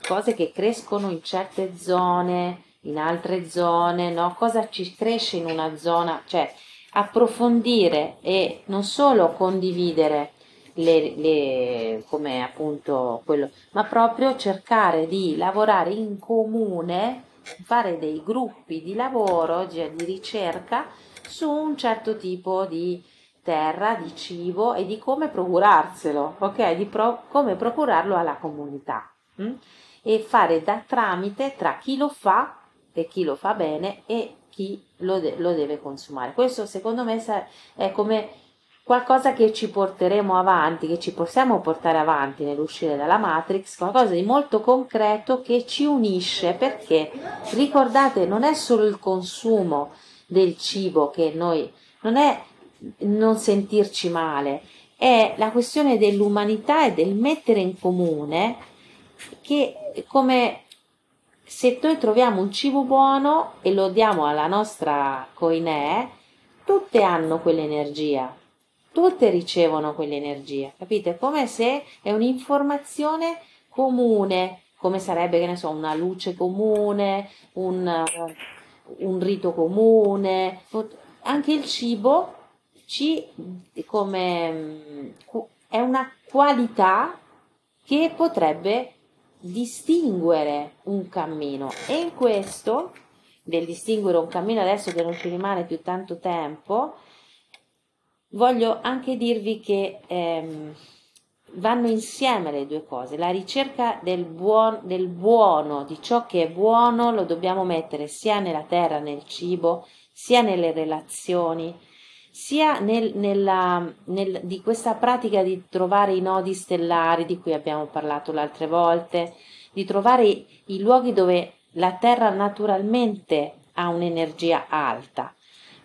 cose che crescono in certe zone, in altre zone, no? Cosa ci cresce in una zona, cioè approfondire e non solo condividere le, le, come appunto quello, ma proprio cercare di lavorare in comune, fare dei gruppi di lavoro, di, ricerca su un certo tipo di terra, di cibo e di come procurarselo, ok? Di pro, come procurarlo alla comunità hm? e fare da tramite tra chi lo fa e chi lo fa bene e chi lo, de- lo deve consumare. Questo secondo me è come qualcosa che ci porteremo avanti, che ci possiamo portare avanti nell'uscire dalla Matrix, qualcosa di molto concreto che ci unisce perché ricordate non è solo il consumo del cibo che noi non è non sentirci male, è la questione dell'umanità e del mettere in comune che come se noi troviamo un cibo buono e lo diamo alla nostra coinè, tutte hanno quell'energia, tutte ricevono quell'energia, capite? Come se è un'informazione comune, come sarebbe, che ne so, una luce comune, un, un rito comune, anche il cibo ci, come, è una qualità che potrebbe distinguere un cammino e in questo del distinguere un cammino adesso che non ci rimane più tanto tempo voglio anche dirvi che ehm, vanno insieme le due cose. La ricerca del, buon, del buono di ciò che è buono lo dobbiamo mettere sia nella terra nel cibo sia nelle relazioni sia nel, nella, nel, di questa pratica di trovare i nodi stellari di cui abbiamo parlato le altre volte, di trovare i, i luoghi dove la Terra naturalmente ha un'energia alta,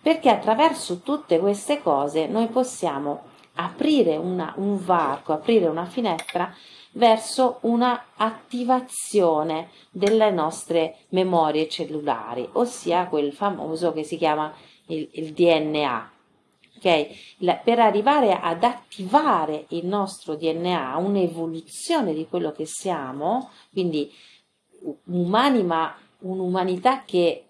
perché attraverso tutte queste cose noi possiamo aprire una, un varco, aprire una finestra verso una attivazione delle nostre memorie cellulari, ossia quel famoso che si chiama il, il DNA ok? per arrivare ad attivare il nostro DNA, un'evoluzione di quello che siamo, quindi un'anima, un'umanità che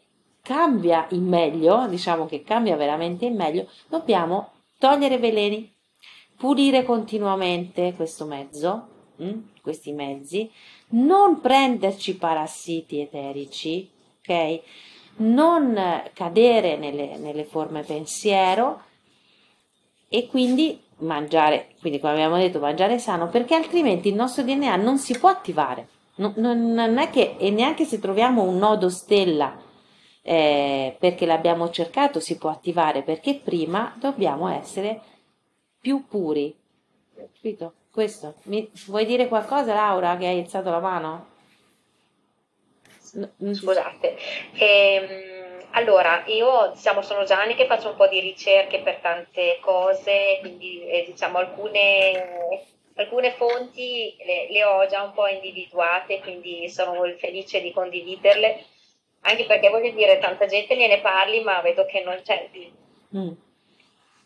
cambia in meglio, diciamo che cambia veramente in meglio, dobbiamo togliere veleni, pulire continuamente questo mezzo? Mm, questi mezzi, non prenderci parassiti eterici, ok? Non cadere nelle, nelle forme pensiero, e quindi mangiare, quindi come abbiamo detto, mangiare sano, perché altrimenti il nostro DNA non si può attivare. Non, non è che, e neanche se troviamo un nodo stella eh, perché l'abbiamo cercato si può attivare, perché prima dobbiamo essere più puri. Capito? Questo. Mi, vuoi dire qualcosa, Laura, che hai alzato la mano? Scusate. Ehm allora, io diciamo, sono già anni che faccio un po' di ricerche per tante cose, quindi eh, diciamo alcune, alcune fonti le, le, ho già un po' individuate, quindi sono felice di condividerle, anche perché voglio dire, tanta gente gliene parli, ma vedo che non c'è... Mm.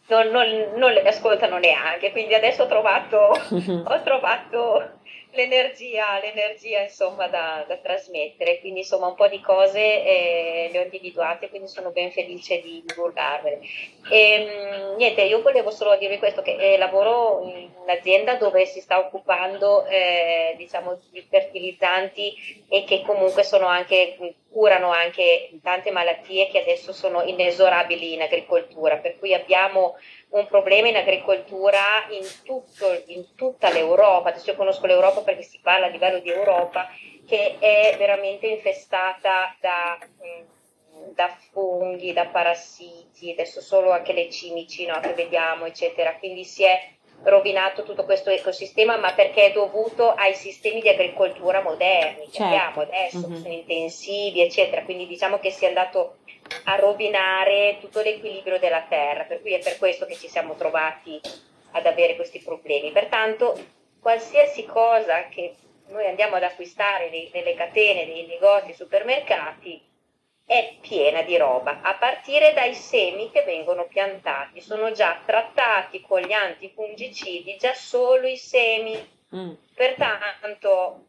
Non, non, non, le ascoltano neanche, quindi adesso ho trovato, ho trovato l'energia, l'energia insomma da, da, trasmettere, quindi insomma un po' di cose eh, le ho individuate, quindi sono ben felice di divulgarvele. E, ehm, niente, io volevo solo dirvi questo, che eh, lavoro in un'azienda dove si sta occupando eh, diciamo di fertilizzanti e che comunque sono anche, curano anche tante malattie che adesso sono inesorabili in agricoltura, per cui abbiamo un problema in agricoltura in, tutto, in tutta l'Europa, adesso io conosco l'Europa perché si parla a livello di Europa, che è veramente infestata da, mm, da funghi, da parassiti, adesso solo anche le cimici no, che vediamo, eccetera. Quindi si è rovinato tutto questo ecosistema, ma perché è dovuto ai sistemi di agricoltura moderni che certo. abbiamo adesso, mm-hmm. che sono intensivi, eccetera. Quindi diciamo che si è andato a rovinare tutto l'equilibrio della terra, per cui è per questo che ci siamo trovati ad avere questi problemi. Pertanto qualsiasi cosa che noi andiamo ad acquistare nelle catene, nei negozi, supermercati, è piena di roba, a partire dai semi che vengono piantati, sono già trattati con gli antifungicidi, già solo i semi. Mm. Pertanto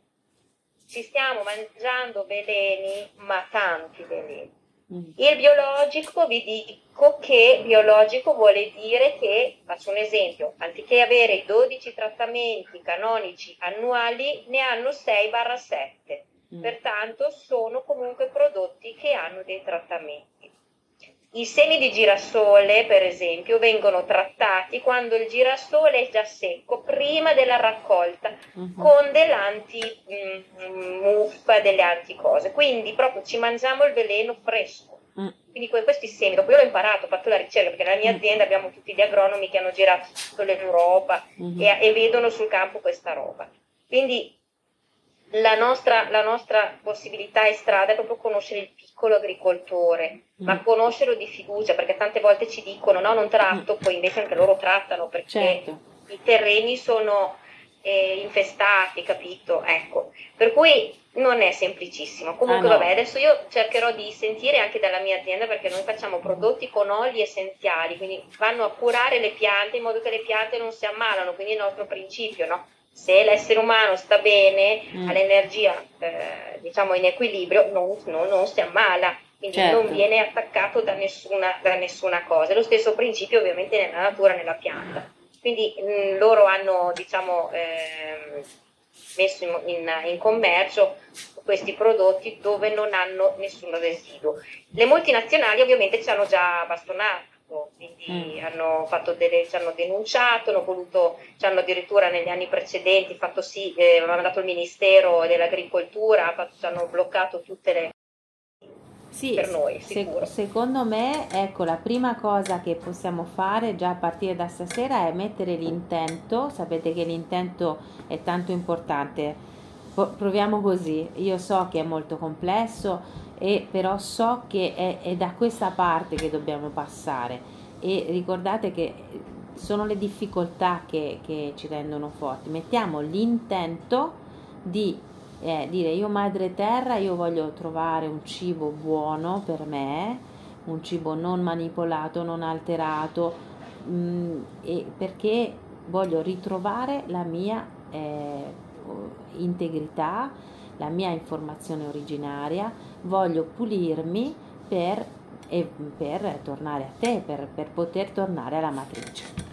ci stiamo mangiando veleni, ma tanti veleni. Mm. Il biologico, vi dico che biologico vuole dire che, faccio un esempio, anziché avere i 12 trattamenti canonici annuali, ne hanno 6-7. Mm. Pertanto sono comunque prodotti che hanno dei trattamenti. I semi di girasole, per esempio, vengono trattati quando il girasole è già secco, prima della raccolta, Mhm. con dell'anti-muffa, delle anticose. Quindi proprio ci mangiamo il veleno fresco. Mm. Quindi que- questi semi, dopo io l'ho imparato, ho fatto la ricerca, perché nella mia Mm. azienda abbiamo tutti gli agronomi che hanno girato tutta l'Europa Mhm. e, e vedono sul campo questa roba. Quindi la nostra, la nostra possibilità e strada è proprio conoscere il piccolo agricoltore, ma Mm. conoscerlo di fiducia, perché tante volte ci dicono no, non tratto, poi invece anche loro trattano perché Certo. i terreni sono eh, infestati, capito? Ecco, per cui non è semplicissimo. Comunque, Ah, no. vabbè, adesso io cercherò di sentire anche dalla mia azienda perché noi facciamo prodotti con oli essenziali, quindi vanno a curare le piante in modo che le piante non si ammalano, quindi è il nostro principio, no? Se l'essere umano sta bene, Mm. ha l'energia, eh, diciamo, in equilibrio, non, non- non si ammala. Quindi Certo. non viene attaccato da nessuna, da nessuna cosa. È lo stesso principio ovviamente nella natura, nella pianta. Quindi mh, loro hanno diciamo, ehm, messo in, in- in commercio questi prodotti dove non hanno nessun residuo. Le multinazionali ovviamente ci hanno già bastonato, quindi Mm. hanno fatto delle, ci hanno denunciato, hanno voluto, ci hanno addirittura negli anni precedenti fatto sì, eh, aveva mandato il Ministero dell'Agricoltura, fatto- ci hanno bloccato tutte le... Sì, per noi, se- sicuro. secondo me, ecco, la prima cosa che possiamo fare già a partire da stasera è mettere l'intento. Sapete che l'intento è tanto importante. Po- proviamo così. Io so che è molto complesso, e però so che è, è da questa parte che dobbiamo passare. E ricordate che sono le difficoltà che, che ci rendono forti. Mettiamo l'intento di eh, dire io madre terra, io voglio trovare un cibo buono per me, un cibo non manipolato, non alterato, mm, e perché voglio ritrovare la mia eh, integrità, la mia informazione originaria, voglio pulirmi per, per tornare a te, per, per poter tornare alla matrice.